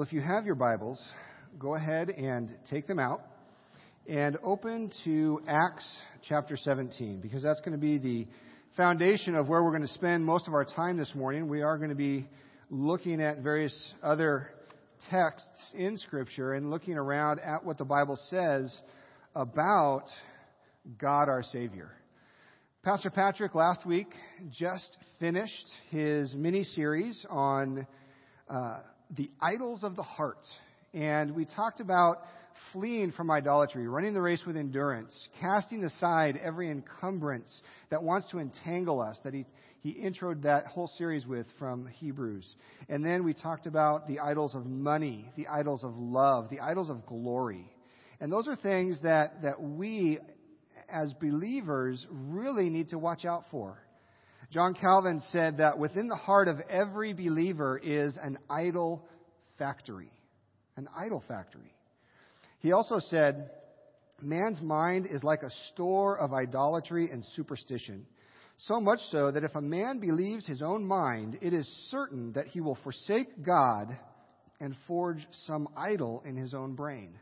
Well, if you have your Bibles, go ahead and take them out and open to Acts chapter 17 because that's going to be the foundation of where we're going to spend most of our time this morning. We are going to be looking at various other texts in Scripture and looking around at what the Bible says about God our Savior. Pastor Patrick last week just finished his mini series on uh, the idols of the heart. And we talked about fleeing from idolatry, running the race with endurance, casting aside every encumbrance that wants to entangle us, that he, he introed that whole series with from Hebrews. And then we talked about the idols of money, the idols of love, the idols of glory. And those are things that, that we as believers really need to watch out for. John Calvin said that within the heart of every believer is an idol factory. An idol factory. He also said, Man's mind is like a store of idolatry and superstition. So much so that if a man believes his own mind, it is certain that he will forsake God and forge some idol in his own brain.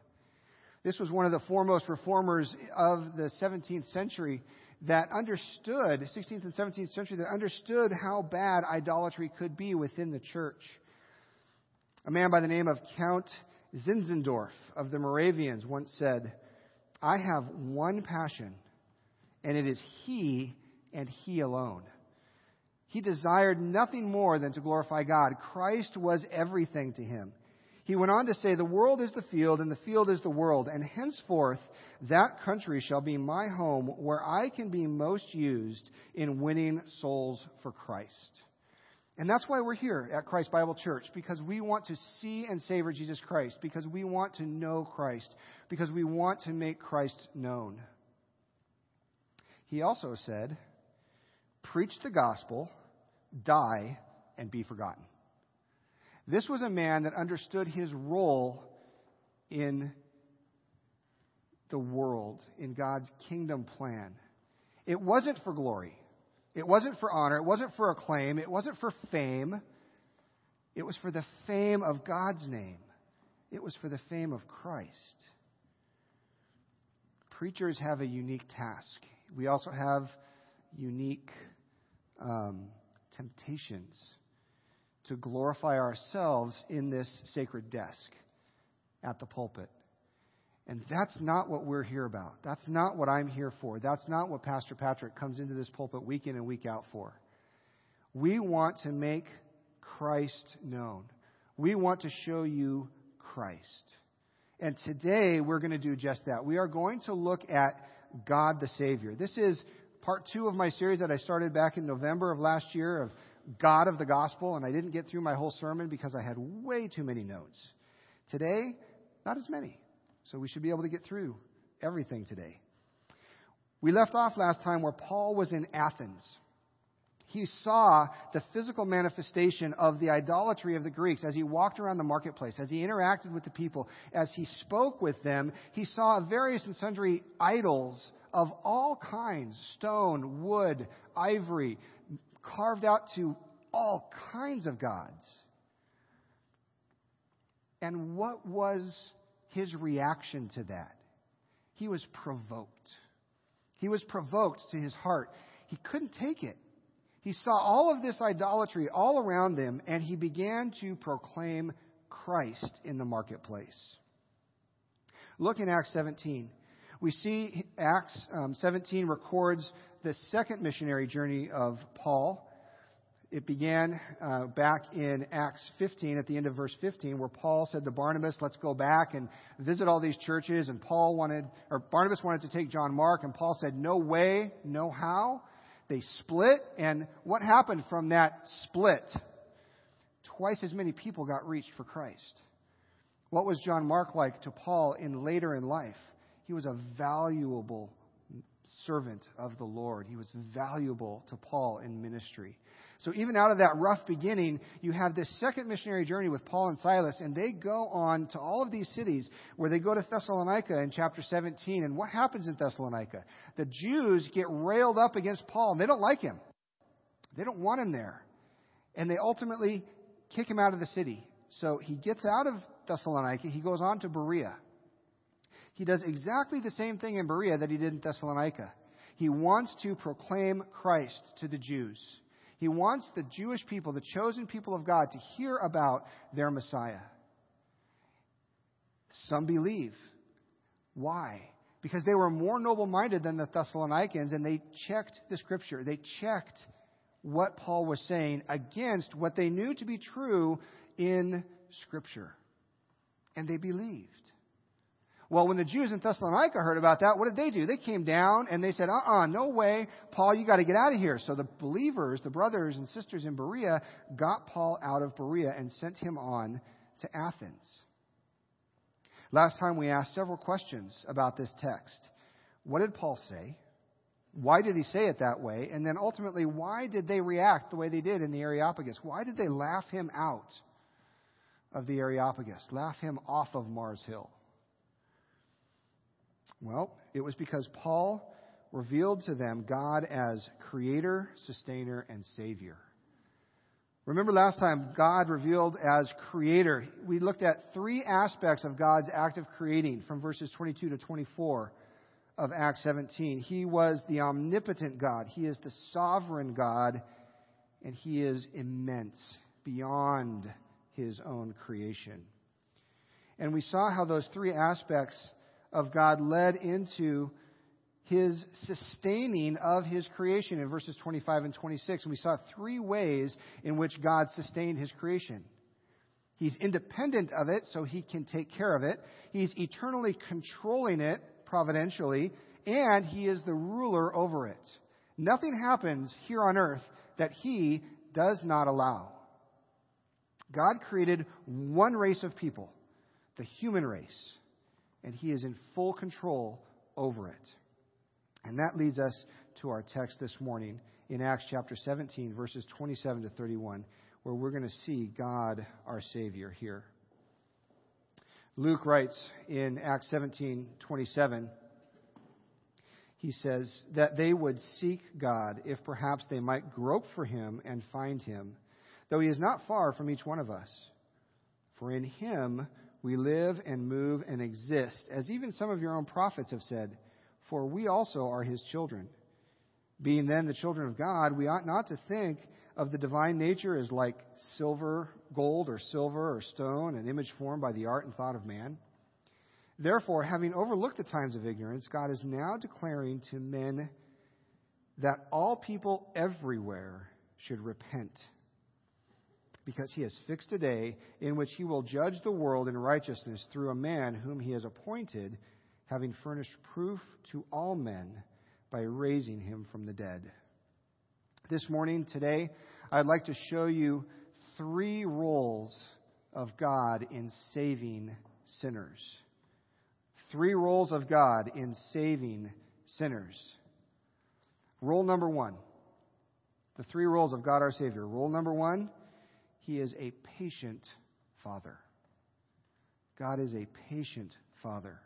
This was one of the foremost reformers of the 17th century that understood, 16th and 17th century, that understood how bad idolatry could be within the church. A man by the name of Count Zinzendorf of the Moravians once said, I have one passion, and it is He and He alone. He desired nothing more than to glorify God. Christ was everything to him. He went on to say, The world is the field, and the field is the world, and henceforth that country shall be my home where I can be most used in winning souls for Christ. And that's why we're here at Christ Bible Church, because we want to see and savor Jesus Christ, because we want to know Christ, because we want to make Christ known. He also said, Preach the gospel, die, and be forgotten. This was a man that understood his role in the world, in God's kingdom plan. It wasn't for glory. It wasn't for honor. It wasn't for acclaim. It wasn't for fame. It was for the fame of God's name. It was for the fame of Christ. Preachers have a unique task. We also have unique um, temptations to glorify ourselves in this sacred desk at the pulpit. And that's not what we're here about. That's not what I'm here for. That's not what Pastor Patrick comes into this pulpit week in and week out for. We want to make Christ known. We want to show you Christ. And today we're going to do just that. We are going to look at God the Savior. This is part two of my series that I started back in November of last year of God of the gospel, and I didn't get through my whole sermon because I had way too many notes. Today, not as many. So we should be able to get through everything today. We left off last time where Paul was in Athens. He saw the physical manifestation of the idolatry of the Greeks as he walked around the marketplace, as he interacted with the people, as he spoke with them. He saw various and sundry idols of all kinds stone, wood, ivory, carved out to all kinds of gods. And what was his reaction to that? He was provoked. He was provoked to his heart. He couldn't take it. He saw all of this idolatry all around him, and he began to proclaim Christ in the marketplace. Look in Acts 17. We see Acts um, 17 records the second missionary journey of Paul. It began uh, back in Acts 15, at the end of verse 15, where Paul said to Barnabas, "Let's go back and visit all these churches." And Paul wanted, or Barnabas wanted to take John Mark, and Paul said, "No way, no how." They split, and what happened from that split? Twice as many people got reached for Christ. What was John Mark like to Paul in later in life? He was a valuable servant of the Lord. He was valuable to Paul in ministry. So even out of that rough beginning, you have this second missionary journey with Paul and Silas, and they go on to all of these cities where they go to Thessalonica in chapter 17. And what happens in Thessalonica? The Jews get railed up against Paul, and they don't like him. They don't want him there. And they ultimately kick him out of the city. So he gets out of Thessalonica. He goes on to Berea. He does exactly the same thing in Berea that he did in Thessalonica. He wants to proclaim Christ to the Jews. He wants the Jewish people, the chosen people of God, to hear about their Messiah. Some believe. Why? Because they were more noble minded than the Thessalonians and they checked the scripture. They checked what Paul was saying against what they knew to be true in scripture. And they believed. Well, when the Jews in Thessalonica heard about that, what did they do? They came down and they said, uh uh-uh, uh no way. Paul, you got to get out of here. So the believers, the brothers and sisters in Berea, got Paul out of Berea and sent him on to Athens. Last time we asked several questions about this text. What did Paul say? Why did he say it that way? And then ultimately, why did they react the way they did in the Areopagus? Why did they laugh him out of the Areopagus? Laugh him off of Mars Hill? Well, it was because Paul revealed to them God as creator, sustainer, and savior. Remember last time, God revealed as creator. We looked at three aspects of God's act of creating from verses 22 to 24 of Acts 17. He was the omnipotent God, He is the sovereign God, and He is immense, beyond His own creation. And we saw how those three aspects of God led into his sustaining of his creation in verses 25 and 26. And we saw three ways in which God sustained his creation. He's independent of it, so he can take care of it. He's eternally controlling it providentially, and he is the ruler over it. Nothing happens here on earth that he does not allow. God created one race of people, the human race, and he is in full control over it. And that leads us to our text this morning in Acts chapter 17, verses 27 to 31, where we're going to see God, our Savior, here. Luke writes in Acts 17, 27, he says, that they would seek God if perhaps they might grope for him and find him, though he is not far from each one of us. For in him we live and move and exist, as even some of your own prophets have said for we also are his children. Being then the children of God, we ought not to think of the divine nature as like silver, gold, or silver, or stone, an image formed by the art and thought of man. Therefore, having overlooked the times of ignorance, God is now declaring to men that all people everywhere should repent. Because he has fixed a day in which he will judge the world in righteousness through a man whom he has appointed having furnished proof to all men by raising him from the dead. This morning, today, I'd like to show you three roles of God in saving sinners. Three roles of God in saving sinners. Role number one the three roles of God our Savior. Role number one, He is a patient Father. God is a patient Father.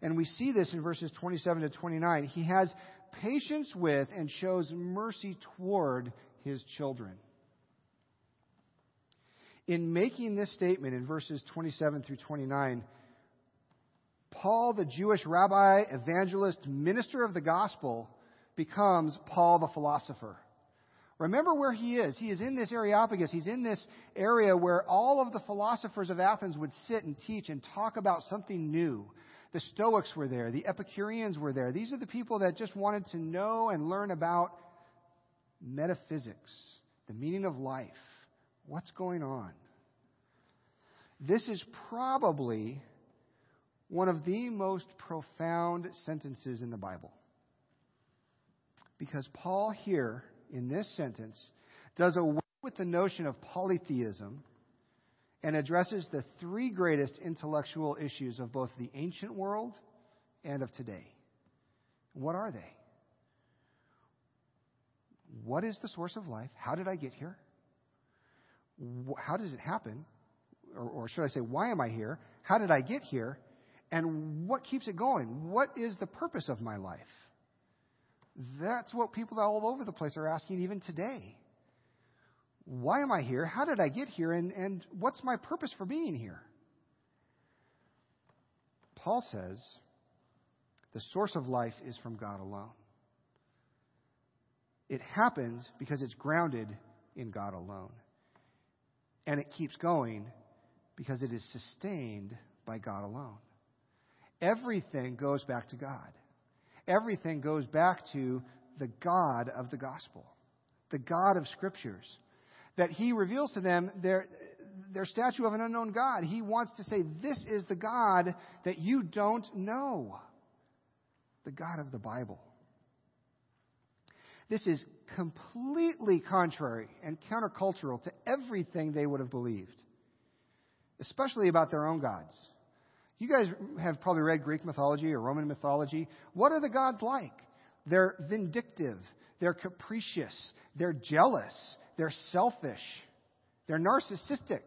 And we see this in verses 27 to 29. He has patience with and shows mercy toward his children. In making this statement in verses 27 through 29, Paul, the Jewish rabbi, evangelist, minister of the gospel, becomes Paul the philosopher. Remember where he is. He is in this Areopagus. He's in this area where all of the philosophers of Athens would sit and teach and talk about something new, the Stoics were there. The Epicureans were there. These are the people that just wanted to know and learn about metaphysics, the meaning of life, what's going on. This is probably one of the most profound sentences in the Bible. Because Paul, here in this sentence, does away with the notion of polytheism and addresses the three greatest intellectual issues of both the ancient world and of today. What are they? What is the source of life? How did I get here? How does it happen? Or, or, should I say, why am I here? How did I get here? And what keeps it going? What is the purpose of my life? That's what people all over the place are asking even today. Why am I here? How did I get here? And, and what's my purpose for being here? Paul says the source of life is from God alone. It happens because it's grounded in God alone. And it keeps going because it is sustained by God alone. Everything goes back to God. Everything goes back to the God of the gospel, the God of scriptures. That he reveals to them their, their statue of an unknown God. He wants to say, This is the God that you don't know, the God of the Bible. This is completely contrary and countercultural to everything they would have believed, especially about their own gods. You guys have probably read Greek mythology or Roman mythology. What are the gods like? They're vindictive, they're capricious, they're jealous, they're selfish, they're narcissistic.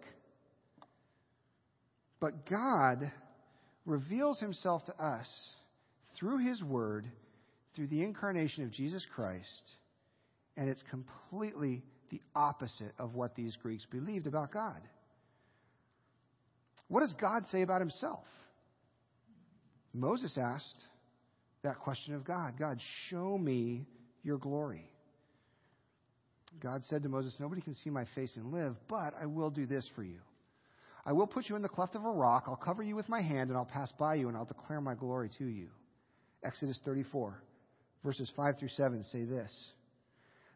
But God reveals himself to us through his word, through the incarnation of Jesus Christ, and it's completely the opposite of what these Greeks believed about God. What does God say about himself? Moses asked that question of God God, show me your glory. God said to Moses, Nobody can see my face and live, but I will do this for you. I will put you in the cleft of a rock, I'll cover you with my hand, and I'll pass by you, and I'll declare my glory to you. Exodus 34, verses 5 through 7 say this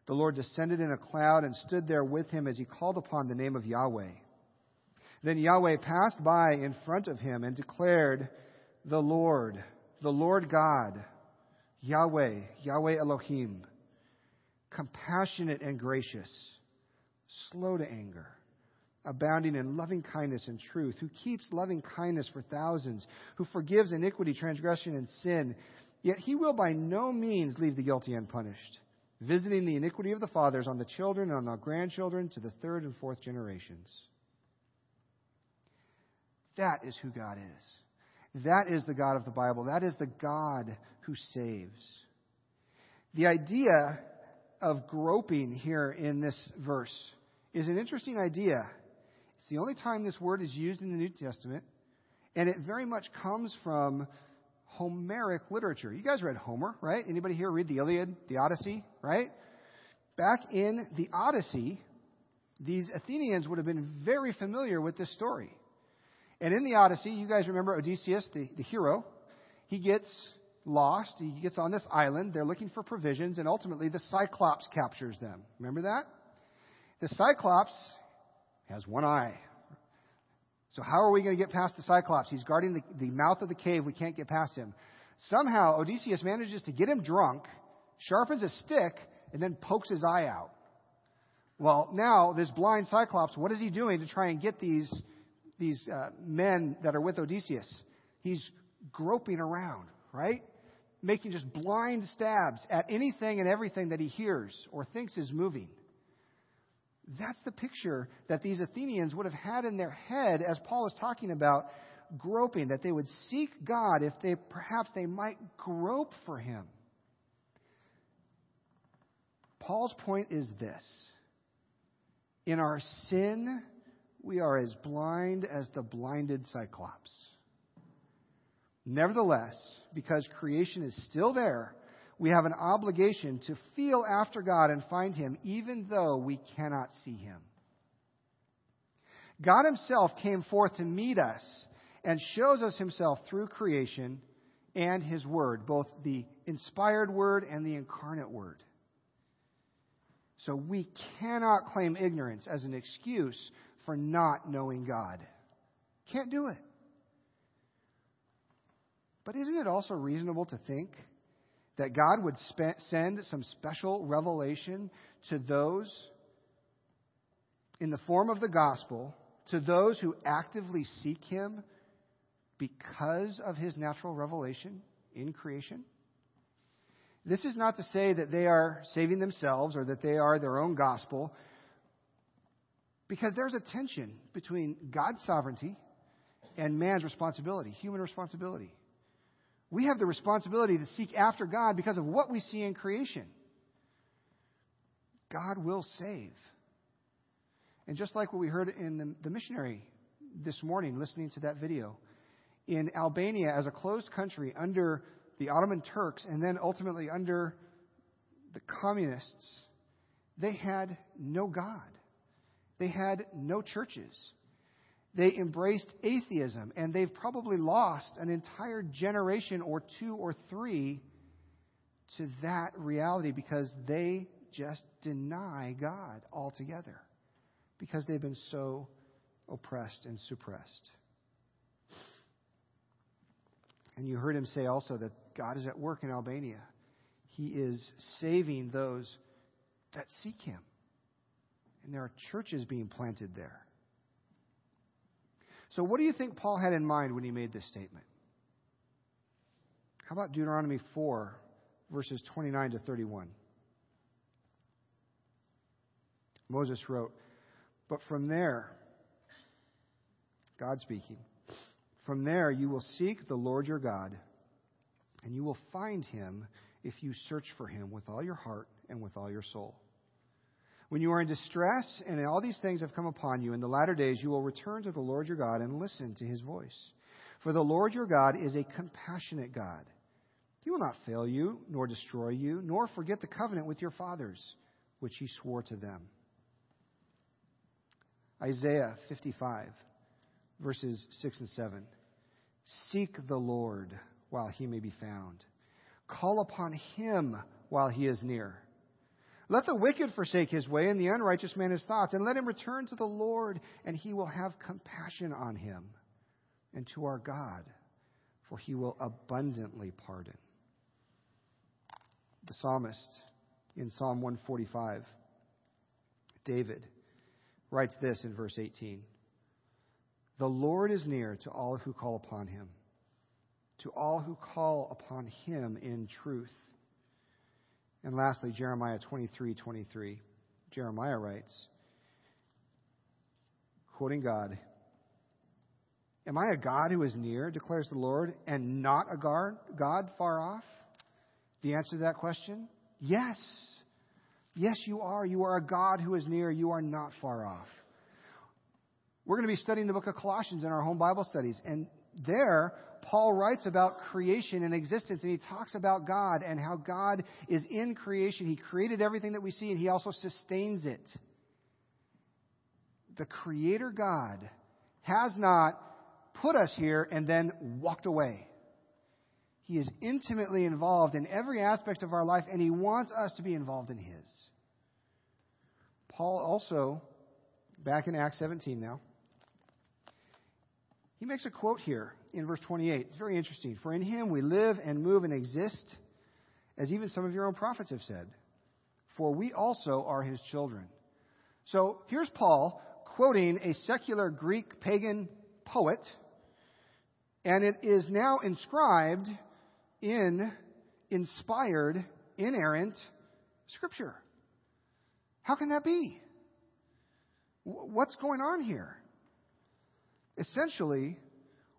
The Lord descended in a cloud and stood there with him as he called upon the name of Yahweh. Then Yahweh passed by in front of him and declared, The Lord, the Lord God, Yahweh, Yahweh Elohim, compassionate and gracious, slow to anger, abounding in loving kindness and truth, who keeps loving kindness for thousands, who forgives iniquity, transgression, and sin. Yet he will by no means leave the guilty unpunished, visiting the iniquity of the fathers on the children and on the grandchildren to the third and fourth generations. That is who God is. That is the God of the Bible. That is the God who saves. The idea of groping here in this verse is an interesting idea. It's the only time this word is used in the New Testament, and it very much comes from Homeric literature. You guys read Homer, right? Anybody here read the Iliad, the Odyssey, right? Back in the Odyssey, these Athenians would have been very familiar with this story. And in the Odyssey, you guys remember Odysseus, the, the hero, he gets lost. He gets on this island. They're looking for provisions, and ultimately the Cyclops captures them. Remember that? The Cyclops has one eye. So, how are we going to get past the Cyclops? He's guarding the, the mouth of the cave. We can't get past him. Somehow, Odysseus manages to get him drunk, sharpens a stick, and then pokes his eye out. Well, now, this blind Cyclops, what is he doing to try and get these, these uh, men that are with Odysseus? He's groping around, right? making just blind stabs at anything and everything that he hears or thinks is moving. That's the picture that these Athenians would have had in their head as Paul is talking about groping, that they would seek God if they perhaps they might grope for him. Paul's point is this In our sin, we are as blind as the blinded Cyclops. Nevertheless, because creation is still there, we have an obligation to feel after God and find Him, even though we cannot see Him. God Himself came forth to meet us and shows us Himself through creation and His Word, both the inspired Word and the incarnate Word. So we cannot claim ignorance as an excuse for not knowing God. Can't do it. But isn't it also reasonable to think that God would send some special revelation to those in the form of the gospel, to those who actively seek Him because of His natural revelation in creation? This is not to say that they are saving themselves or that they are their own gospel, because there's a tension between God's sovereignty and man's responsibility, human responsibility. We have the responsibility to seek after God because of what we see in creation. God will save. And just like what we heard in the, the missionary this morning, listening to that video, in Albania as a closed country under the Ottoman Turks and then ultimately under the communists, they had no God. They had no churches. They embraced atheism, and they've probably lost an entire generation or two or three to that reality because they just deny God altogether because they've been so oppressed and suppressed. And you heard him say also that God is at work in Albania. He is saving those that seek him. And there are churches being planted there. So, what do you think Paul had in mind when he made this statement? How about Deuteronomy 4, verses 29 to 31? Moses wrote, But from there, God speaking, from there you will seek the Lord your God, and you will find him if you search for him with all your heart and with all your soul. When you are in distress and all these things have come upon you, in the latter days you will return to the Lord your God and listen to his voice. For the Lord your God is a compassionate God. He will not fail you, nor destroy you, nor forget the covenant with your fathers, which he swore to them. Isaiah 55, verses 6 and 7. Seek the Lord while he may be found. Call upon him while he is near. Let the wicked forsake his way and the unrighteous man his thoughts, and let him return to the Lord, and he will have compassion on him and to our God, for he will abundantly pardon. The psalmist in Psalm 145, David, writes this in verse 18 The Lord is near to all who call upon him, to all who call upon him in truth. And lastly, Jeremiah 23 23. Jeremiah writes, quoting God, Am I a God who is near, declares the Lord, and not a God far off? The answer to that question? Yes. Yes, you are. You are a God who is near. You are not far off. We're going to be studying the book of Colossians in our home Bible studies. And there, Paul writes about creation and existence, and he talks about God and how God is in creation. He created everything that we see, and he also sustains it. The Creator God has not put us here and then walked away. He is intimately involved in every aspect of our life, and He wants us to be involved in His. Paul also, back in Acts 17 now, he makes a quote here in verse 28. It's very interesting. For in Him we live and move and exist, as even some of your own prophets have said. For we also are His children. So here's Paul quoting a secular Greek pagan poet, and it is now inscribed in inspired, inerrant Scripture. How can that be? What's going on here? Essentially,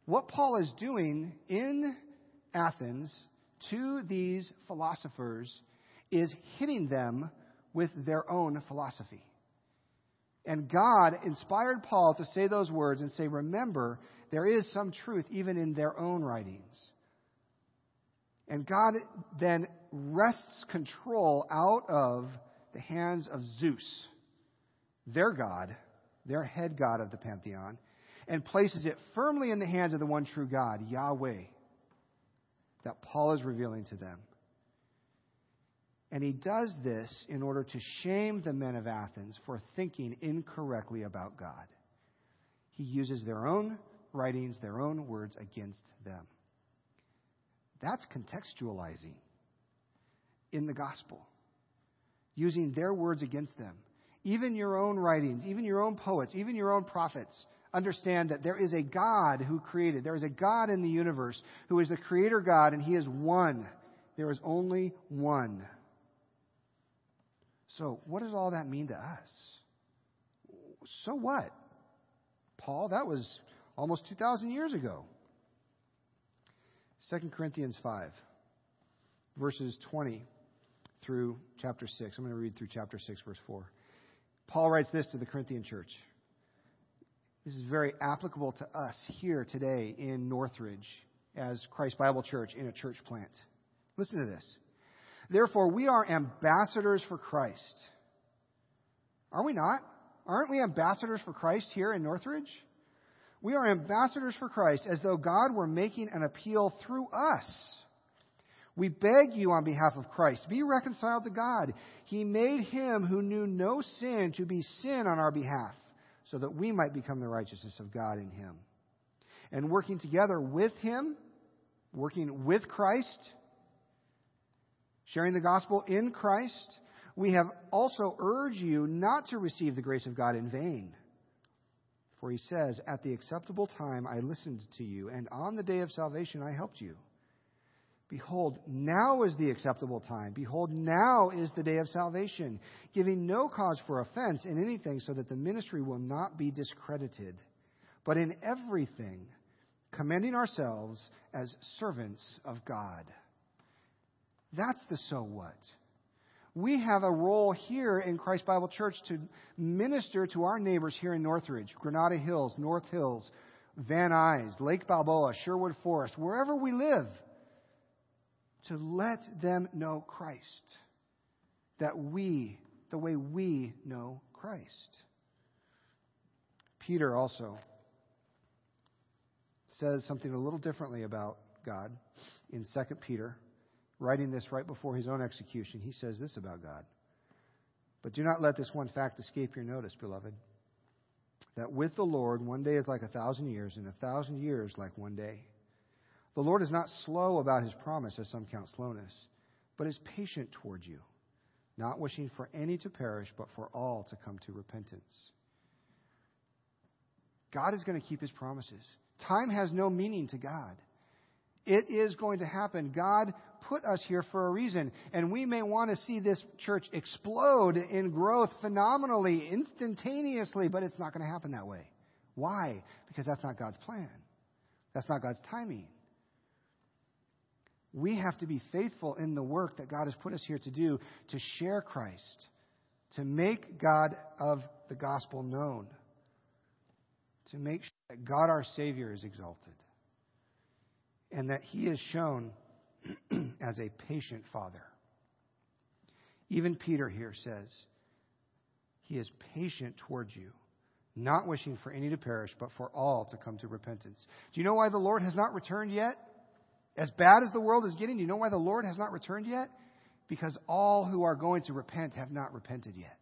what Paul is doing in Athens to these philosophers is hitting them with their own philosophy. And God inspired Paul to say those words and say, Remember, there is some truth even in their own writings. And God then wrests control out of the hands of Zeus, their God, their head God of the pantheon, and places it firmly in the hands of the one true God, Yahweh, that Paul is revealing to them. And he does this in order to shame the men of Athens for thinking incorrectly about God. He uses their own writings, their own words against them. That's contextualizing in the gospel, using their words against them. Even your own writings, even your own poets, even your own prophets understand that there is a God who created. There is a God in the universe who is the creator God, and He is one. There is only one. So, what does all that mean to us? So what? Paul, that was almost 2,000 years ago. 2 Corinthians 5, verses 20 through chapter 6. I'm going to read through chapter 6, verse 4. Paul writes this to the Corinthian church. This is very applicable to us here today in Northridge as Christ Bible Church in a church plant. Listen to this. Therefore, we are ambassadors for Christ. Are we not? Aren't we ambassadors for Christ here in Northridge? We are ambassadors for Christ as though God were making an appeal through us. We beg you on behalf of Christ, be reconciled to God. He made him who knew no sin to be sin on our behalf so that we might become the righteousness of God in him. And working together with him, working with Christ, sharing the gospel in Christ, we have also urged you not to receive the grace of God in vain. For he says, At the acceptable time I listened to you, and on the day of salvation I helped you. Behold, now is the acceptable time. Behold, now is the day of salvation, giving no cause for offense in anything, so that the ministry will not be discredited. But in everything, commending ourselves as servants of God. That's the so what. We have a role here in Christ Bible Church to minister to our neighbors here in Northridge, Granada Hills, North Hills, Van Nuys, Lake Balboa, Sherwood Forest, wherever we live to let them know Christ. That we, the way we know Christ. Peter also says something a little differently about God in 2 Peter, writing this right before his own execution. He says this about God. But do not let this one fact escape your notice, beloved, that with the Lord one day is like a thousand years, and a thousand years like one day. The Lord is not slow about his promise, as some count slowness, but is patient towards you, not wishing for any to perish, but for all to come to repentance. God is going to keep his promises. Time has no meaning to God. It is going to happen. God put us here for a reason. And we may want to see this church explode in growth phenomenally, instantaneously, but it's not going to happen that way. Why? Because that's not God's plan. That's not God's timing we have to be faithful in the work that God has put us here to do to share Christ, to make God of the gospel known, to make sure that God our Savior is exalted, and that He is shown as a patient Father. Even Peter here says, He is patient towards you, not wishing for any to perish, but for all to come to repentance. Do you know why the Lord has not returned yet? As bad as the world is getting, you know why the Lord has not returned yet? Because all who are going to repent have not repented yet.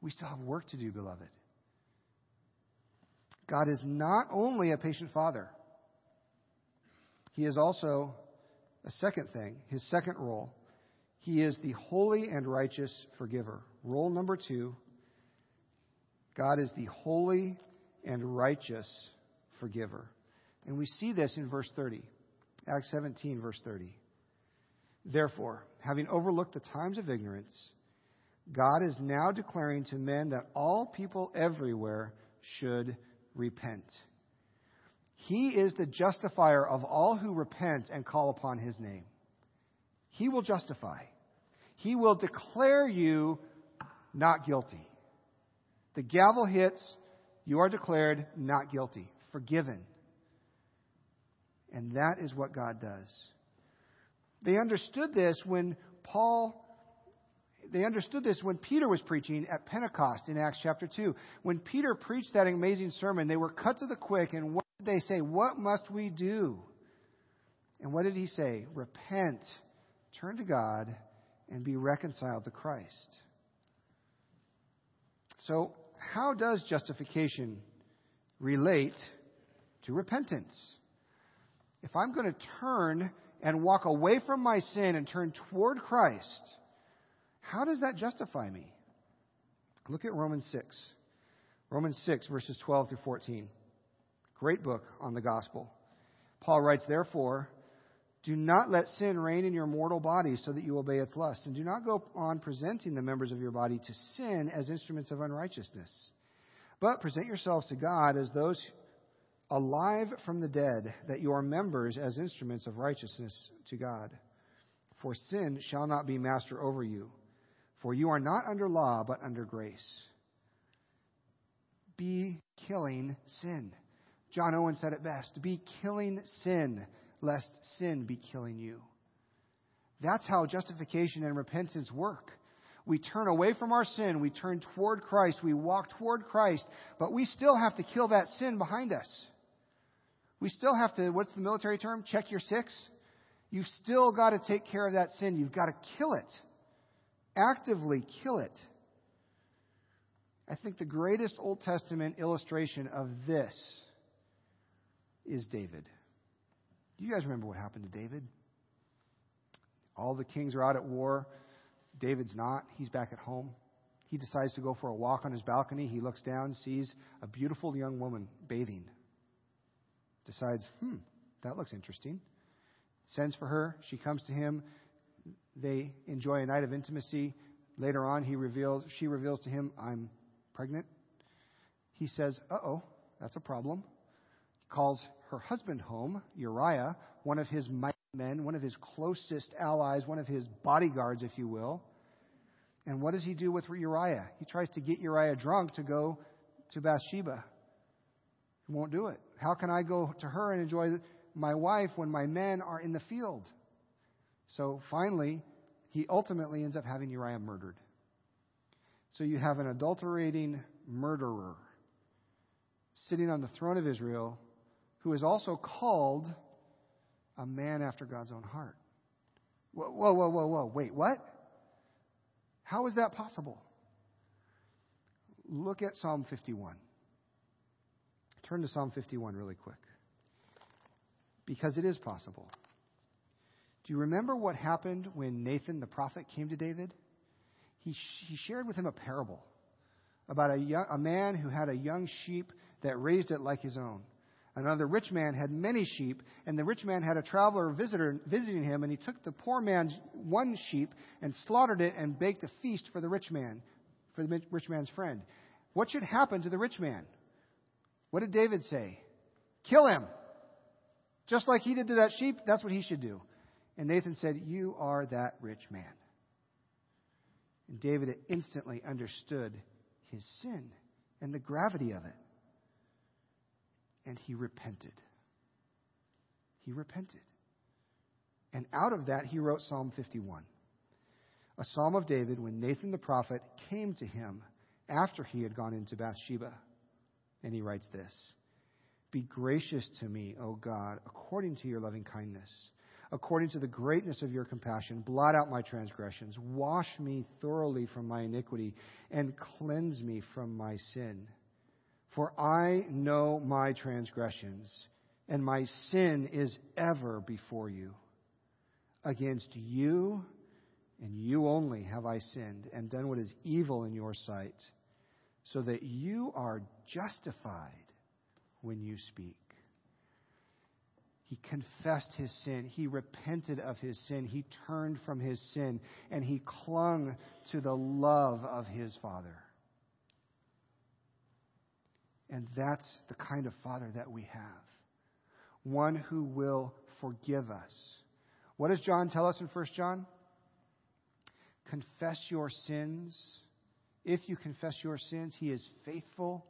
We still have work to do, beloved. God is not only a patient father, He is also a second thing, His second role. He is the holy and righteous forgiver. Role number two God is the holy and righteous forgiver. And we see this in verse 30. Acts 17, verse 30. Therefore, having overlooked the times of ignorance, God is now declaring to men that all people everywhere should repent. He is the justifier of all who repent and call upon his name. He will justify. He will declare you not guilty. The gavel hits, you are declared not guilty, forgiven. And that is what God does. They understood this when Paul, they understood this when Peter was preaching at Pentecost in Acts chapter 2. When Peter preached that amazing sermon, they were cut to the quick, and what did they say? What must we do? And what did he say? Repent, turn to God, and be reconciled to Christ. So, how does justification relate to repentance? If I'm going to turn and walk away from my sin and turn toward Christ, how does that justify me? Look at Romans 6. Romans 6, verses 12 through 14. Great book on the gospel. Paul writes, Therefore, do not let sin reign in your mortal body so that you obey its lusts, and do not go on presenting the members of your body to sin as instruments of unrighteousness. But present yourselves to God as those alive from the dead, that you are members as instruments of righteousness to God. For sin shall not be master over you, For you are not under law, but under grace. Be killing sin. John Owen said it best Be killing sin, lest sin be killing you. That's how justification and repentance work. We turn away from our sin, we turn toward Christ, we walk toward Christ, but we still have to kill that sin behind us. We still have to, what's the military term? Check your six. You've still got to take care of that sin. You've got to kill it. Actively kill it. I think the greatest Old Testament illustration of this is David. Do you guys remember what happened to David? All the kings are out at war. David's not. He's back at home. He decides to go for a walk on his balcony. He looks down, sees a beautiful young woman bathing. Decides, hmm, that looks interesting. Sends for her. She comes to him. They enjoy a night of intimacy. Later on, he reveals, she reveals to him, I'm pregnant. He says, uh oh, that's a problem. Calls her husband home, Uriah, one of his mighty men, one of his closest allies, one of his bodyguards, if you will. And what does he do with Uriah? He tries to get Uriah drunk to go to Bathsheba. He won't do it. How can I go to her and enjoy my wife when my men are in the field? So finally, he ultimately ends up having Uriah murdered. So you have an adulterating murderer sitting on the throne of Israel who is also called a man after God's own heart. Whoa, whoa, whoa, whoa, whoa. Wait, what? How is that possible? Look at Psalm 51. Turn to Psalm 51 really quick. Because it is possible. Do you remember what happened when Nathan the prophet came to David? he, he shared with him a parable about a, young, a man who had a young sheep that raised it like his own. Another rich man had many sheep, and the rich man had a traveler visitor visiting him, and he took the poor man's one sheep and slaughtered it and baked a feast for the rich man, for the rich man's friend. What should happen to the rich man? What did David say? Kill him. Just like he did to that sheep, that's what he should do. And Nathan said, You are that rich man. And David instantly understood his sin and the gravity of it. And he repented. He repented. And out of that, he wrote Psalm 51, a psalm of David when Nathan the prophet came to him after he had gone into Bathsheba. And he writes this Be gracious to me, O God, according to your loving kindness according to the greatness of your compassion, blot out my transgressions, wash me thoroughly from my iniquity, and cleanse me from my sin. For I know my transgressions, and my sin is ever before you. Against you and you only have I sinned and done what is evil in your sight, so that you are justified when you speak. He confessed his sin. He repented of his sin. He turned from his sin and he clung to the love of his Father. And that's the kind of Father that we have one who will forgive us. What does John tell us in 1 John? Confess your sins. If you confess your sins, he is faithful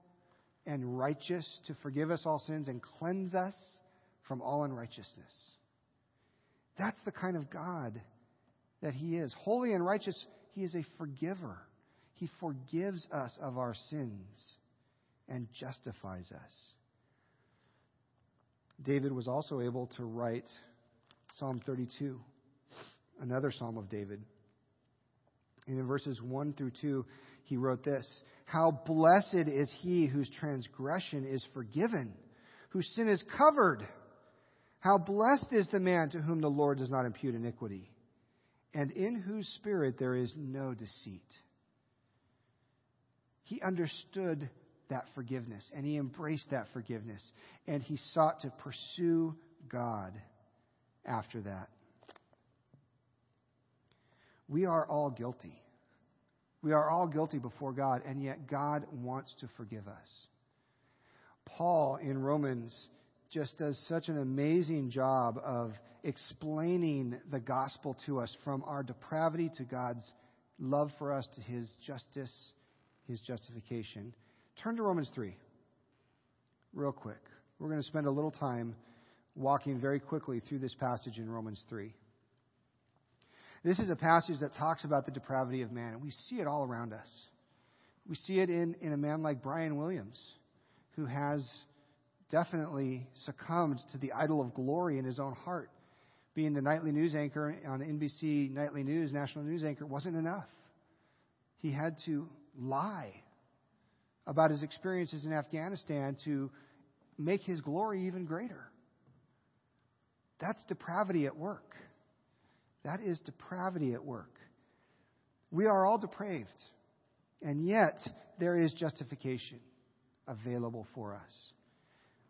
and righteous to forgive us all sins and cleanse us from all unrighteousness. That's the kind of God that He is. Holy and righteous, He is a forgiver. He forgives us of our sins and justifies us. David was also able to write Psalm 32, another psalm of David. And in verses 1 through 2, he wrote this How blessed is he whose transgression is forgiven, whose sin is covered. How blessed is the man to whom the Lord does not impute iniquity, and in whose spirit there is no deceit. He understood that forgiveness, and he embraced that forgiveness, and he sought to pursue God after that. We are all guilty. We are all guilty before God, and yet God wants to forgive us. Paul in Romans just does such an amazing job of explaining the gospel to us from our depravity to God's love for us to his justice, his justification. Turn to Romans 3, real quick. We're going to spend a little time walking very quickly through this passage in Romans 3. This is a passage that talks about the depravity of man, and we see it all around us. We see it in, in a man like Brian Williams, who has definitely succumbed to the idol of glory in his own heart. Being the nightly news anchor on NBC Nightly News, national news anchor, wasn't enough. He had to lie about his experiences in Afghanistan to make his glory even greater. That's depravity at work. That is depravity at work. We are all depraved, and yet there is justification available for us.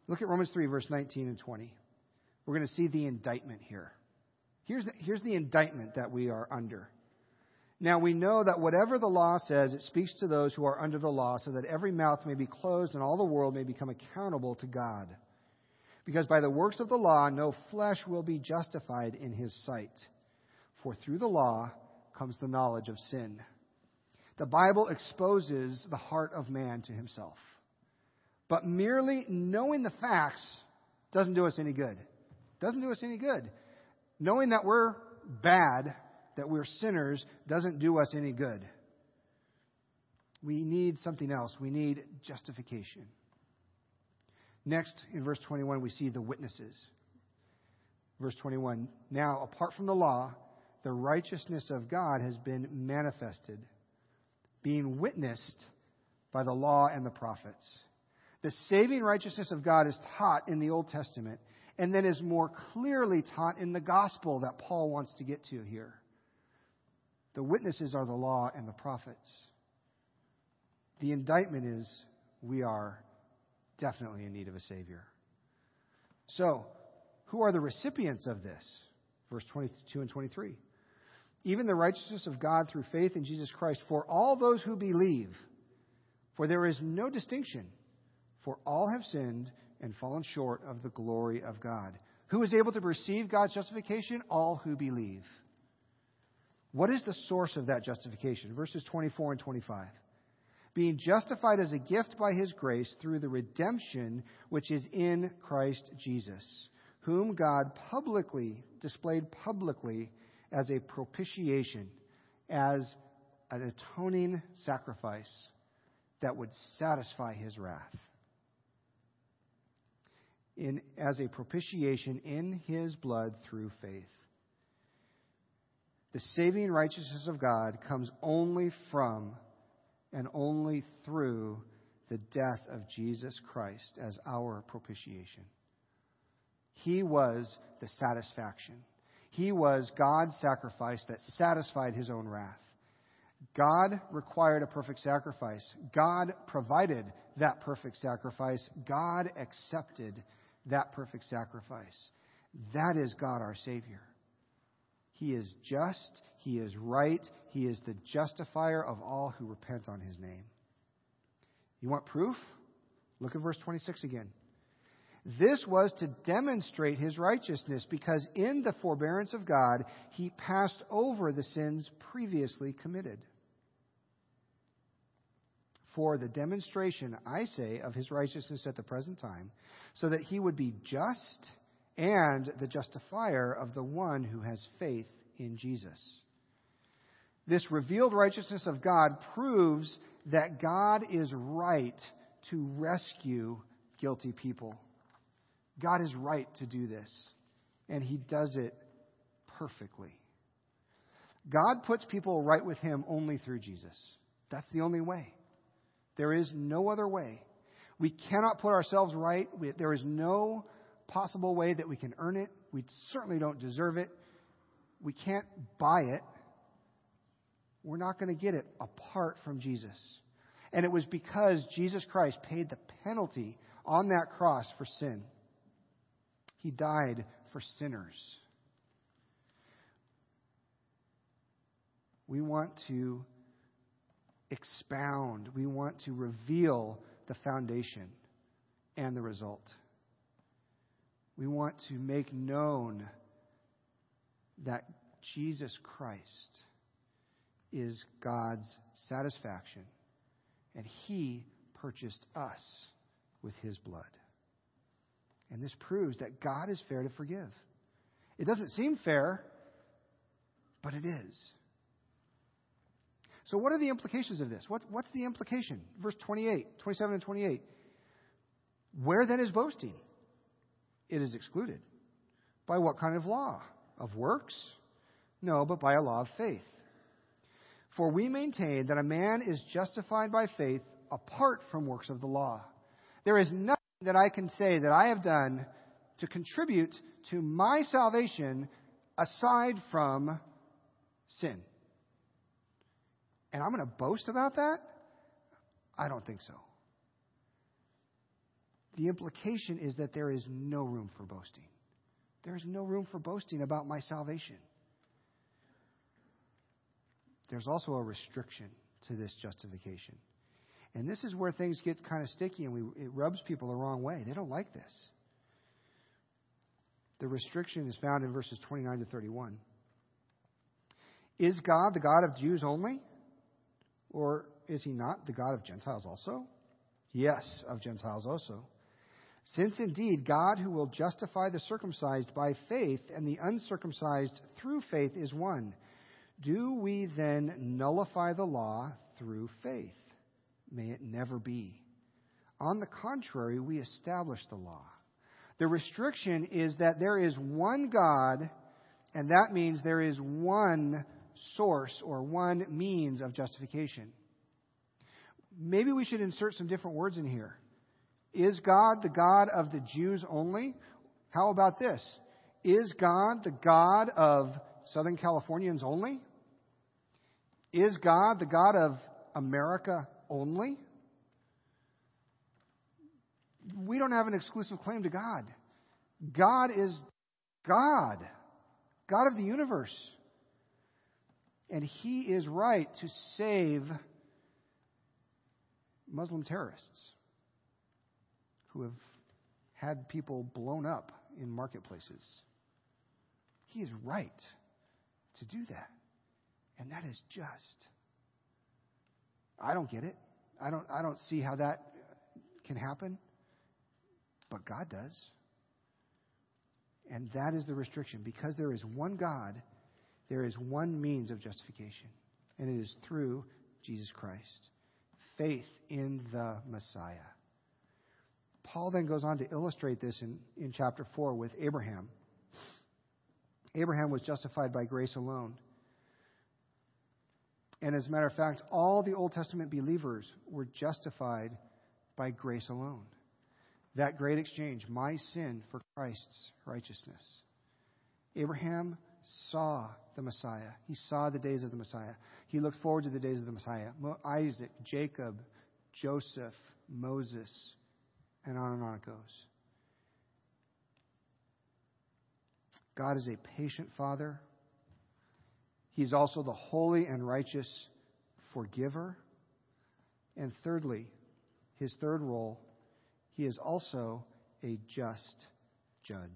Look at Romans 3, verse 19 and 20. We're going to see the indictment here. Here's the, here's the indictment that we are under. Now we know that whatever the law says, it speaks to those who are under the law, so that every mouth may be closed and all the world may become accountable to God. Because by the works of the law, no flesh will be justified in his sight. For through the law comes the knowledge of sin. The Bible exposes the heart of man to himself. But merely knowing the facts doesn't do us any good. Doesn't do us any good. Knowing that we're bad, that we're sinners, doesn't do us any good. We need something else. We need justification. Next, in verse 21, we see the witnesses. Verse 21 Now, apart from the law, the righteousness of God has been manifested, being witnessed by the law and the prophets. The saving righteousness of God is taught in the Old Testament and then is more clearly taught in the gospel that Paul wants to get to here. The witnesses are the law and the prophets. The indictment is we are definitely in need of a Savior. So, who are the recipients of this? Verse 22 and 23. Even the righteousness of God through faith in Jesus Christ for all those who believe. For there is no distinction, for all have sinned and fallen short of the glory of God. Who is able to receive God's justification? All who believe. What is the source of that justification? Verses 24 and 25. Being justified as a gift by his grace through the redemption which is in Christ Jesus, whom God publicly displayed publicly as a propitiation, as an atoning sacrifice that would satisfy his wrath in, as a propitiation in his blood through faith. The saving righteousness of God comes only from and only through the death of Jesus Christ as our propitiation. He was the satisfaction. He was God's sacrifice that satisfied his own wrath. God required a perfect sacrifice. God provided that perfect sacrifice. God accepted that perfect sacrifice. That is God our Savior. He is just, He is right, He is the justifier of all who repent on His name. You want proof? Look at verse 26 again. This was to demonstrate his righteousness because in the forbearance of God, he passed over the sins previously committed for the demonstration, I say, of his righteousness at the present time, so that he would be just and the justifier of the one who has faith in Jesus. This revealed righteousness of God proves that God is right to rescue guilty people. God is right to do this, and he does it perfectly. God puts people right with him only through Jesus. That's the only way. There is no other way. We cannot put ourselves right. We, there is no possible way that we can earn it. We certainly don't deserve it. We can't buy it. We're not going to get it apart from Jesus. And it was because Jesus Christ paid the penalty on that cross for sin. He died for sinners. We want to expound, we want to reveal the foundation and the result. We want to make known that Jesus Christ is God's satisfaction, and He purchased us with His blood. And this proves that God is fair to forgive. It doesn't seem fair, but it is. So, what are the implications of this? What, what's the implication? Verse 28, 27 and 28. Where then is boasting? It is excluded. By what kind of law? Of works? No, but by a law of faith. For we maintain that a man is justified by faith apart from works of the law. There is nothing that I can say that I have done to contribute to my salvation aside from sin. And I'm going to boast about that? I don't think so. The implication is that there is no room for boasting. There is no room for boasting about my salvation. There's also a restriction to this justification. And this is where things get kind of sticky and we, it rubs people the wrong way. They don't like this. The restriction is found in verses 29 to 31. Is God the God of Jews only? Or is he not the God of Gentiles also? Yes, of Gentiles also. Since indeed God who will justify the circumcised by faith and the uncircumcised through faith is one, do we then nullify the law through faith? May it never be. On the contrary, we establish the law. The restriction is that there is one God, and that means there is one source or one means of justification. Maybe we should insert some different words in here. Is God the God of the Jews only? How about this? Is God the God of Southern Californians only? Is God the God of America only? We don't have an exclusive claim to God. God is God, God of the universe. And He is right to save Muslim terrorists who have had people blown up in marketplaces. He is right to do that. And that is just. I don't get it. I don't, I don't see how that can happen. But God does. And that is the restriction. Because there is one God, there is one means of justification. And it is through Jesus Christ. Faith in the Messiah. Paul then goes on to illustrate this in, in chapter 4 with Abraham. Abraham was justified by grace alone. And as a matter of fact, all the Old Testament believers were justified by grace alone. That great exchange, my sin for Christ's righteousness. Abraham saw the Messiah. He saw the days of the Messiah. He looked forward to the days of the Messiah. Isaac, Jacob, Joseph, Moses, and on and on it goes. God is a patient Father He's also the holy and righteous forgiver. And thirdly, his third role, he is also a just judge.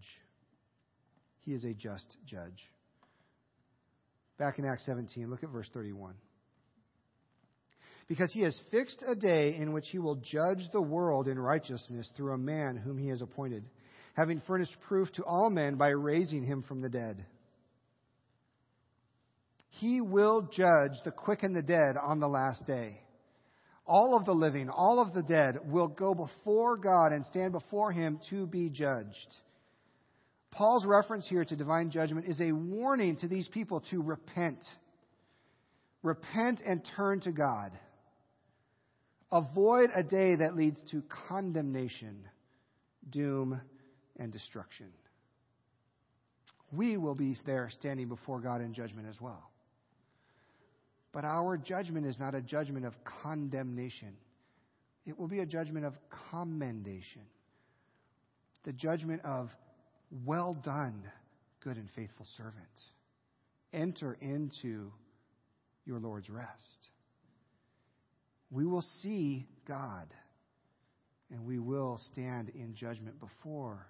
He is a just judge. Back in Acts 17, look at verse 31. Because he has fixed a day in which he will judge the world in righteousness through a man whom he has appointed, having furnished proof to all men by raising him from the dead. He will judge the quick and the dead on the last day. All of the living, all of the dead will go before God and stand before Him to be judged. Paul's reference here to divine judgment is a warning to these people to repent. Repent and turn to God. Avoid a day that leads to condemnation, doom, and destruction. We will be there standing before God in judgment as well. But our judgment is not a judgment of condemnation, it will be a judgment of commendation. The judgment of, well done, good and faithful servant. Enter into your Lord's rest. We will see God, and we will stand in judgment before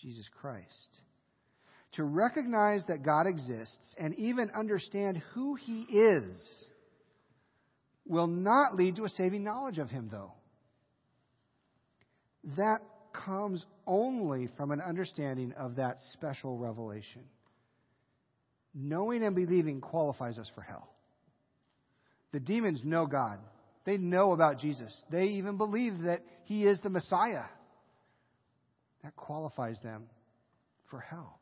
Jesus Christ. To recognize that God exists and even understand who He is will not lead to a saving knowledge of him, though. That comes only from an understanding of that special revelation. Knowing and believing qualifies us for hell. The demons know God. They know about Jesus. They even believe that He is the Messiah. That qualifies them for hell.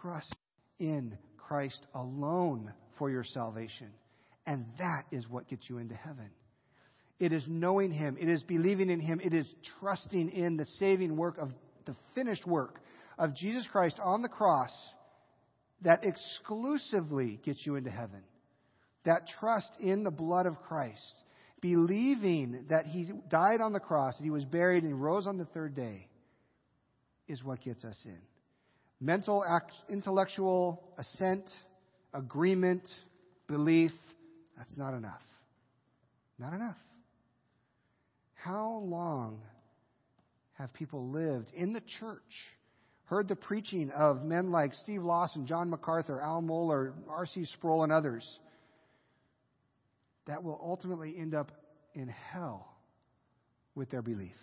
Trust in Christ alone for your salvation. And that is what gets you into heaven. It is knowing Him. It is believing in Him. It is trusting in the saving work of the finished work of Jesus Christ on the cross that exclusively gets you into heaven. That trust in the blood of Christ, believing that He died on the cross, that He was buried and rose on the third day, is what gets us in. Mental, intellectual assent, agreement, belief, that's not enough. Not enough. How long have people lived in the church, heard the preaching of men like Steve Lawson, John MacArthur, Al Mohler, R.C. Sproul, and others that will ultimately end up in hell with their belief?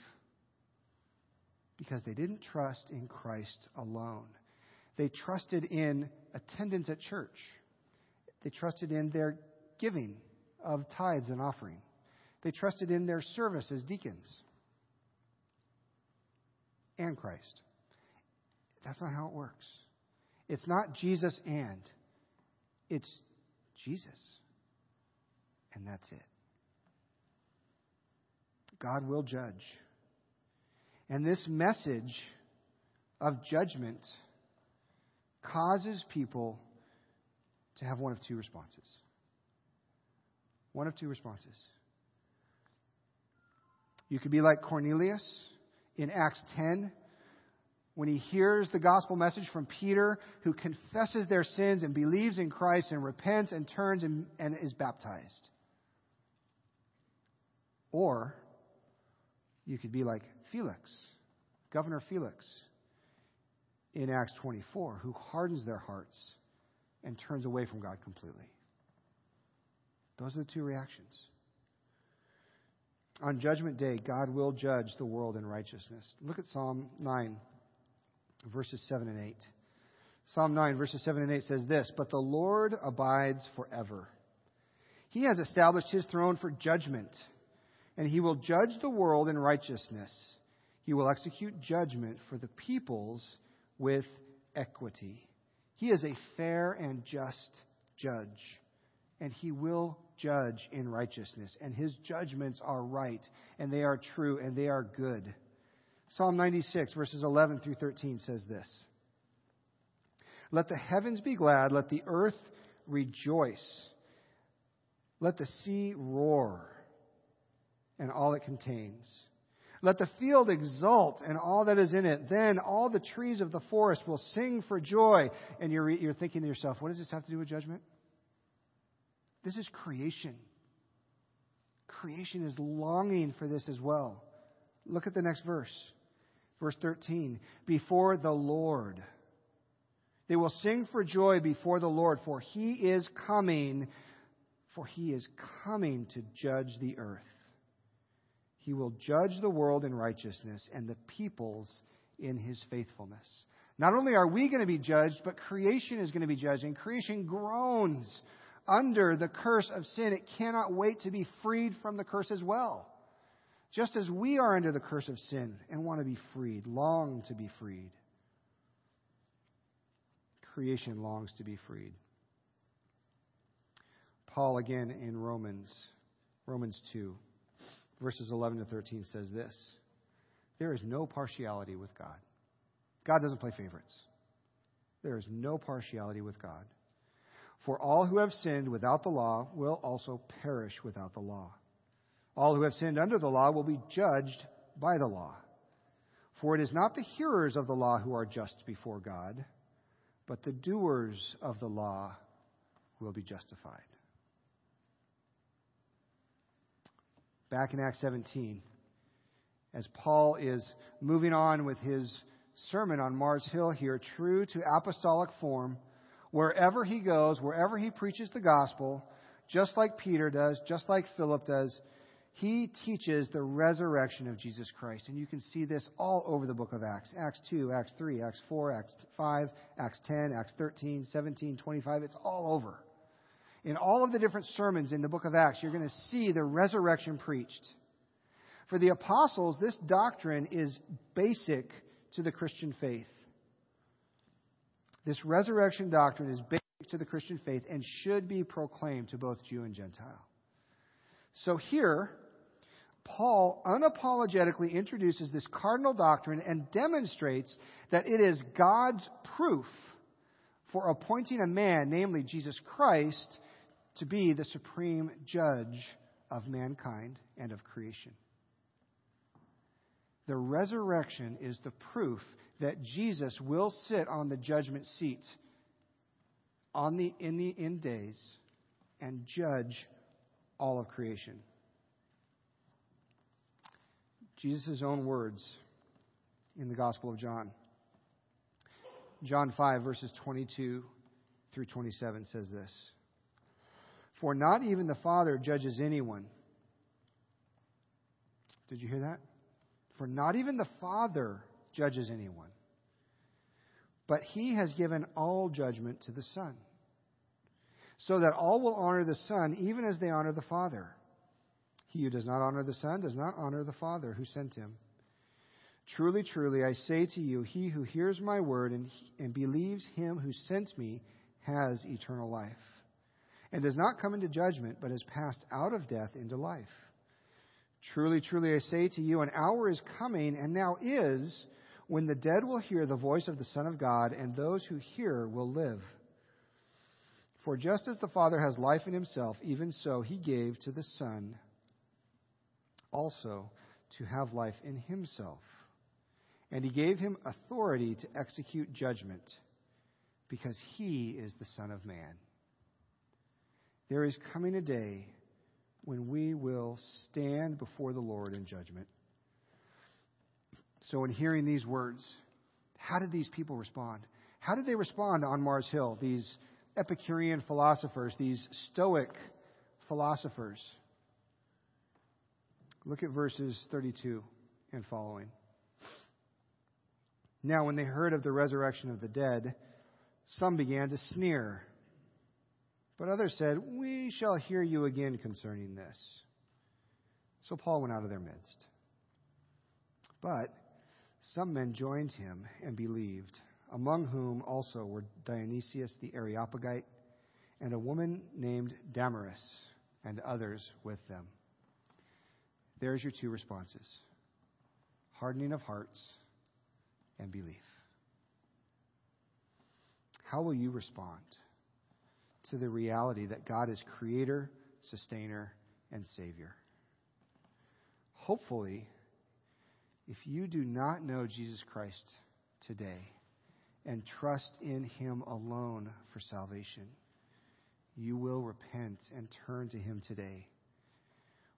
Because they didn't trust in Christ alone. They trusted in attendance at church. They trusted in their giving of tithes and offering. They trusted in their service as deacons and Christ. That's not how it works. It's not Jesus and, it's Jesus. And that's it. God will judge. And this message of judgment causes people to have one of two responses. One of two responses. You could be like Cornelius in Acts 10 when he hears the gospel message from Peter, who confesses their sins and believes in Christ and repents and turns and, and is baptized. Or you could be like Felix, Governor Felix, in Acts 24, who hardens their hearts and turns away from God completely. Those are the two reactions. On Judgment Day, God will judge the world in righteousness. Look at Psalm 9, verses 7 and 8. Psalm 9, verses 7 and 8 says this But the Lord abides forever. He has established his throne for judgment, and he will judge the world in righteousness. He will execute judgment for the peoples with equity. He is a fair and just judge, and he will judge in righteousness, and his judgments are right, and they are true, and they are good. Psalm 96, verses 11 through 13 says this Let the heavens be glad, let the earth rejoice, let the sea roar, and all it contains. Let the field exult and all that is in it. Then all the trees of the forest will sing for joy. And you're, you're thinking to yourself, what does this have to do with judgment? This is creation. Creation is longing for this as well. Look at the next verse. Verse 13. Before the Lord. They will sing for joy before the Lord, for he is coming, for he is coming to judge the earth. He will judge the world in righteousness and the peoples in his faithfulness. Not only are we going to be judged, but creation is going to be judged, and creation groans under the curse of sin, it cannot wait to be freed from the curse as well. Just as we are under the curse of sin and want to be freed, long to be freed. Creation longs to be freed. Paul again in Romans, Romans 2, verses 11 to 13 says this There is no partiality with God. God doesn't play favorites. There is no partiality with God. For all who have sinned without the law will also perish without the law. All who have sinned under the law will be judged by the law. For it is not the hearers of the law who are just before God, but the doers of the law will be justified. Back in Acts 17, as Paul is moving on with his sermon on Mars Hill here, true to apostolic form, Wherever he goes, wherever he preaches the gospel, just like Peter does, just like Philip does, he teaches the resurrection of Jesus Christ. And you can see this all over the book of Acts Acts 2, Acts 3, Acts 4, Acts 5, Acts 10, Acts 13, 17, 25. It's all over. In all of the different sermons in the book of Acts, you're going to see the resurrection preached. For the apostles, this doctrine is basic to the Christian faith. This resurrection doctrine is basic to the Christian faith and should be proclaimed to both Jew and Gentile. So here, Paul unapologetically introduces this cardinal doctrine and demonstrates that it is God's proof for appointing a man, namely Jesus Christ, to be the supreme judge of mankind and of creation. The resurrection is the proof that Jesus will sit on the judgment seat on the, in the end days and judge all of creation. Jesus' own words in the Gospel of John. John 5, verses 22 through 27 says this For not even the Father judges anyone. Did you hear that? For not even the Father judges anyone, but he has given all judgment to the Son, so that all will honor the Son even as they honor the Father. He who does not honor the Son does not honor the Father who sent him. Truly, truly, I say to you, he who hears my word and, and believes him who sent me has eternal life, and does not come into judgment, but has passed out of death into life. Truly, truly, I say to you, an hour is coming, and now is, when the dead will hear the voice of the Son of God, and those who hear will live. For just as the Father has life in himself, even so he gave to the Son also to have life in himself. And he gave him authority to execute judgment, because he is the Son of Man. There is coming a day when we will stand before the Lord in judgment. So, in hearing these words, how did these people respond? How did they respond on Mars Hill, these Epicurean philosophers, these Stoic philosophers? Look at verses 32 and following. Now, when they heard of the resurrection of the dead, some began to sneer. But others said, We shall hear you again concerning this. So Paul went out of their midst. But some men joined him and believed, among whom also were Dionysius the Areopagite and a woman named Damaris, and others with them. There's your two responses hardening of hearts and belief. How will you respond to the reality that God is creator, sustainer, and savior? Hopefully, if you do not know Jesus Christ today and trust in Him alone for salvation, you will repent and turn to Him today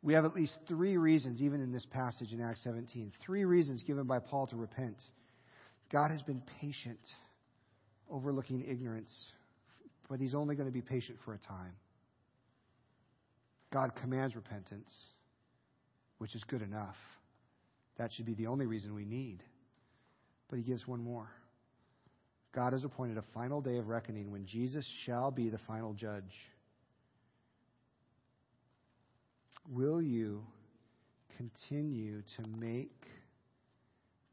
we have at least three reasons, even in this passage in Acts 17, three reasons given by Paul to repent. God has been patient, overlooking ignorance, but he's only going to be patient for a time. God commands repentance, which is good enough. That should be the only reason we need. But he gives one more. God has appointed a final day of reckoning when Jesus shall be the final judge. Will you continue to make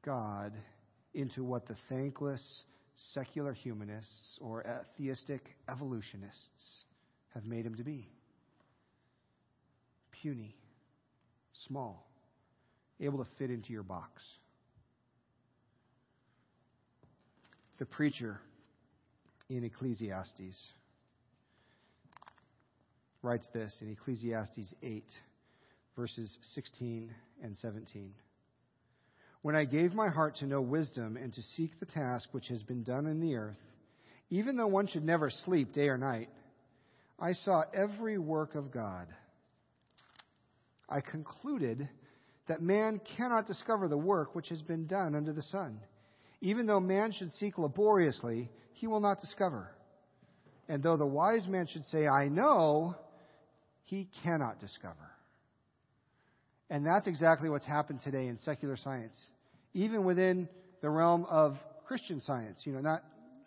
God into what the thankless secular humanists or theistic evolutionists have made him to be? Puny, small, able to fit into your box. The preacher in Ecclesiastes writes this in Ecclesiastes 8, verses 16 and 17. When I gave my heart to know wisdom and to seek the task which has been done in the earth, even though one should never sleep day or night, I saw every work of God. I concluded that man cannot discover the work which has been done under the sun. Even though man should seek laboriously, he will not discover. And though the wise man should say, I know, he cannot discover. And that's exactly what's happened today in secular science, even within the realm of Christian science. You know, not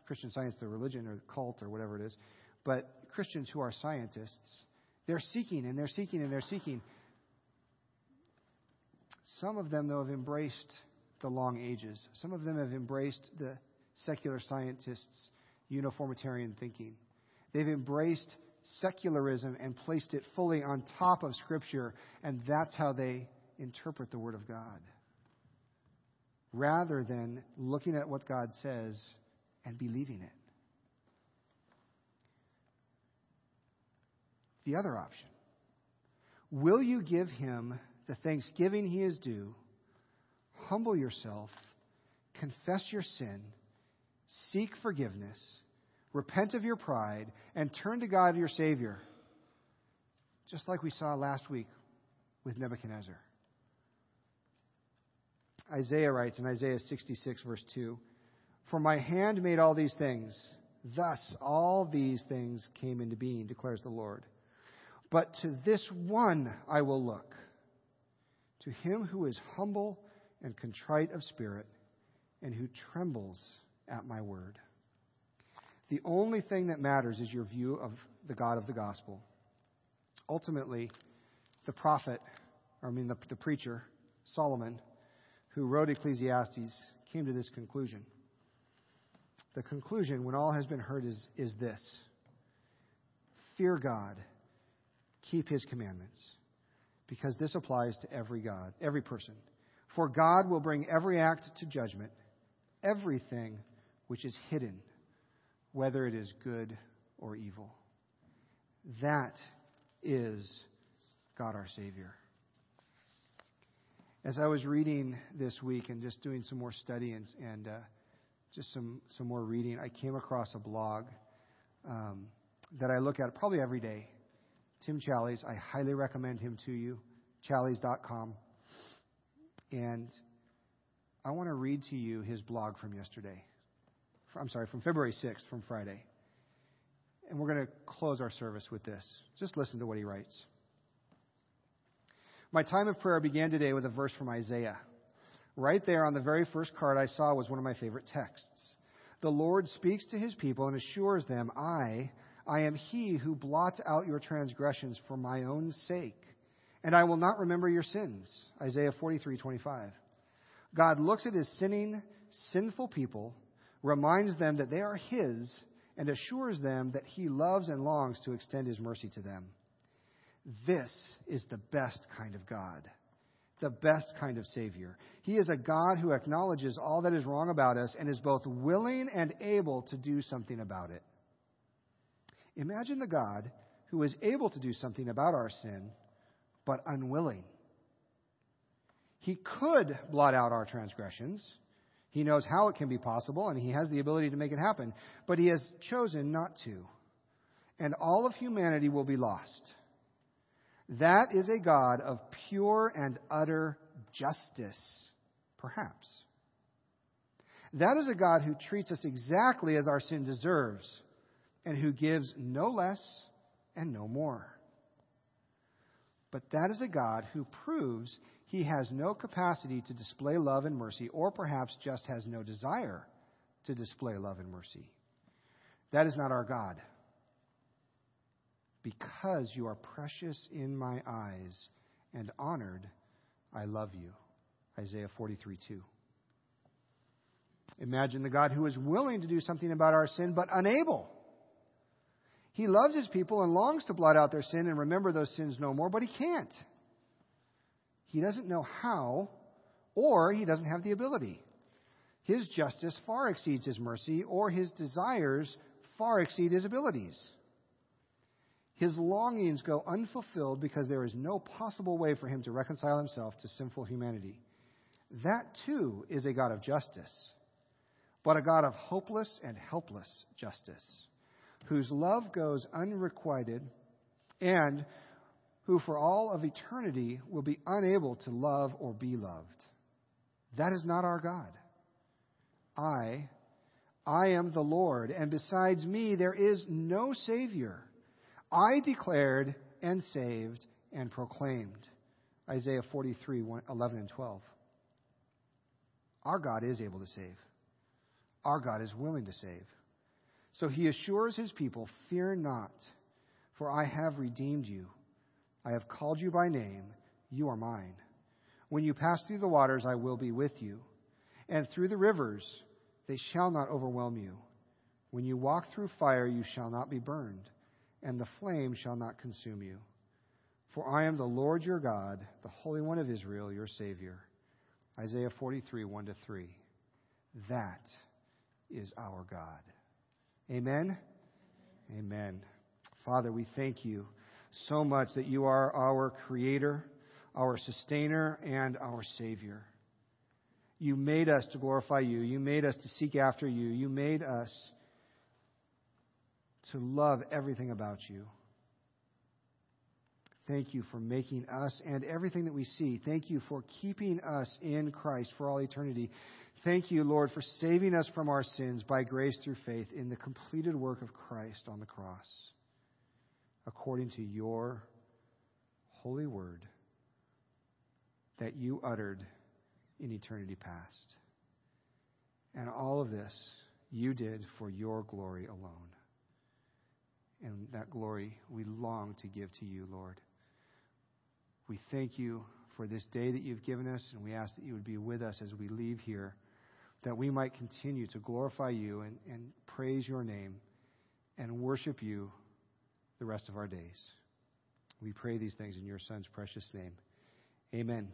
Christian science, the religion or the cult or whatever it is, but Christians who are scientists. They're seeking and they're seeking and they're seeking. Some of them, though, have embraced the long ages. Some of them have embraced the secular scientists' uniformitarian thinking. They've embraced secularism and placed it fully on top of Scripture, and that's how they interpret the Word of God. Rather than looking at what God says and believing it. The other option Will you give him the thanksgiving he is due? Humble yourself, confess your sin, seek forgiveness repent of your pride, and turn to God your Savior. Just like we saw last week with Nebuchadnezzar. Isaiah writes in Isaiah 66, verse 2 For my hand made all these things. Thus all these things came into being, declares the Lord. But to this one I will look, to him who is humble and contrite of spirit, and who trembles at my word. The only thing that matters is your view of the God of the gospel. Ultimately, the prophet, I mean the, the preacher, Solomon, who wrote Ecclesiastes, came to this conclusion. The conclusion, when all has been heard, is, is this Fear God, keep his commandments, because this applies to every God, every person. For God will bring every act to judgment, everything which is hidden whether it is good or evil. That is God our Savior. As I was reading this week and just doing some more study and, and uh, just some, some more reading, I came across a blog um, that I look at probably every day. Tim Challies, I highly recommend him to you, challies.com. And I want to read to you his blog from yesterday. I'm sorry, from February 6th, from Friday. And we're going to close our service with this. Just listen to what he writes. My time of prayer began today with a verse from Isaiah. Right there on the very first card I saw was one of my favorite texts. The Lord speaks to his people and assures them, I, I am he who blots out your transgressions for my own sake, and I will not remember your sins. Isaiah 43:25. God looks at his sinning, sinful people reminds them that they are His, and assures them that He loves and longs to extend His mercy to them. This is the best kind of God, the best kind of Savior. He is a God who acknowledges all that is wrong about us and is both willing and able to do something about it. Imagine the God who is able to do something about our sin, but unwilling. He could blot out our transgressions he knows how it can be possible, and he has the ability to make it happen. But he has chosen not to. And all of humanity will be lost. That is a God of pure and utter justice, perhaps. That is a God who treats us exactly as our sin deserves, and who gives no less and no more. But that is a God who proves he has no capacity to display love and mercy, or perhaps just has no desire to display love and mercy. That is not our God. Because you are precious in my eyes and honored, I love you. Isaiah 43 2. Imagine the God who is willing to do something about our sin, but unable. He loves his people and longs to blot out their sin and remember those sins no more, but he can't. He doesn't know how, or he doesn't have the ability. His justice far exceeds his mercy, or his desires far exceed his abilities. His longings go unfulfilled because there is no possible way for him to reconcile himself to sinful humanity. That too is a God of justice, but a God of hopeless and helpless justice, whose love goes unrequited and who for all of eternity will be unable to love or be loved. That is not our God. I, I am the Lord, and besides me there is no Savior. I declared, and saved and proclaimed. Isaiah 43, 11 and 12. Our God is able to save. Our God is willing to save. So he assures his people, Fear not, for I have redeemed you. I have called you by name. You are mine. When you pass through the waters, I will be with you. And through the rivers, they shall not overwhelm you. When you walk through fire, you shall not be burned, and the flame shall not consume you. For I am the Lord your God, the Holy One of Israel, your Savior. Isaiah 43, 1 to 3. That is our God. Amen? Amen. Father, we thank you so much that you are our Creator, our Sustainer, and our Savior. You made us to glorify you. You made us to seek after you. You made us to love everything about you. Thank you for making us and everything that we see. Thank you for keeping us in Christ for all eternity. Thank you, Lord, for saving us from our sins by grace through faith in the completed work of Christ on the cross, according to your holy word that you uttered in eternity past. And all of this you did for your glory alone. And that glory we long to give to you, Lord. We thank you for this day that you've given us, and we ask that you would be with us as we leave here, that we might continue to glorify you and, and praise your name and worship you the rest of our days. We pray these things in your Son's precious name. Amen.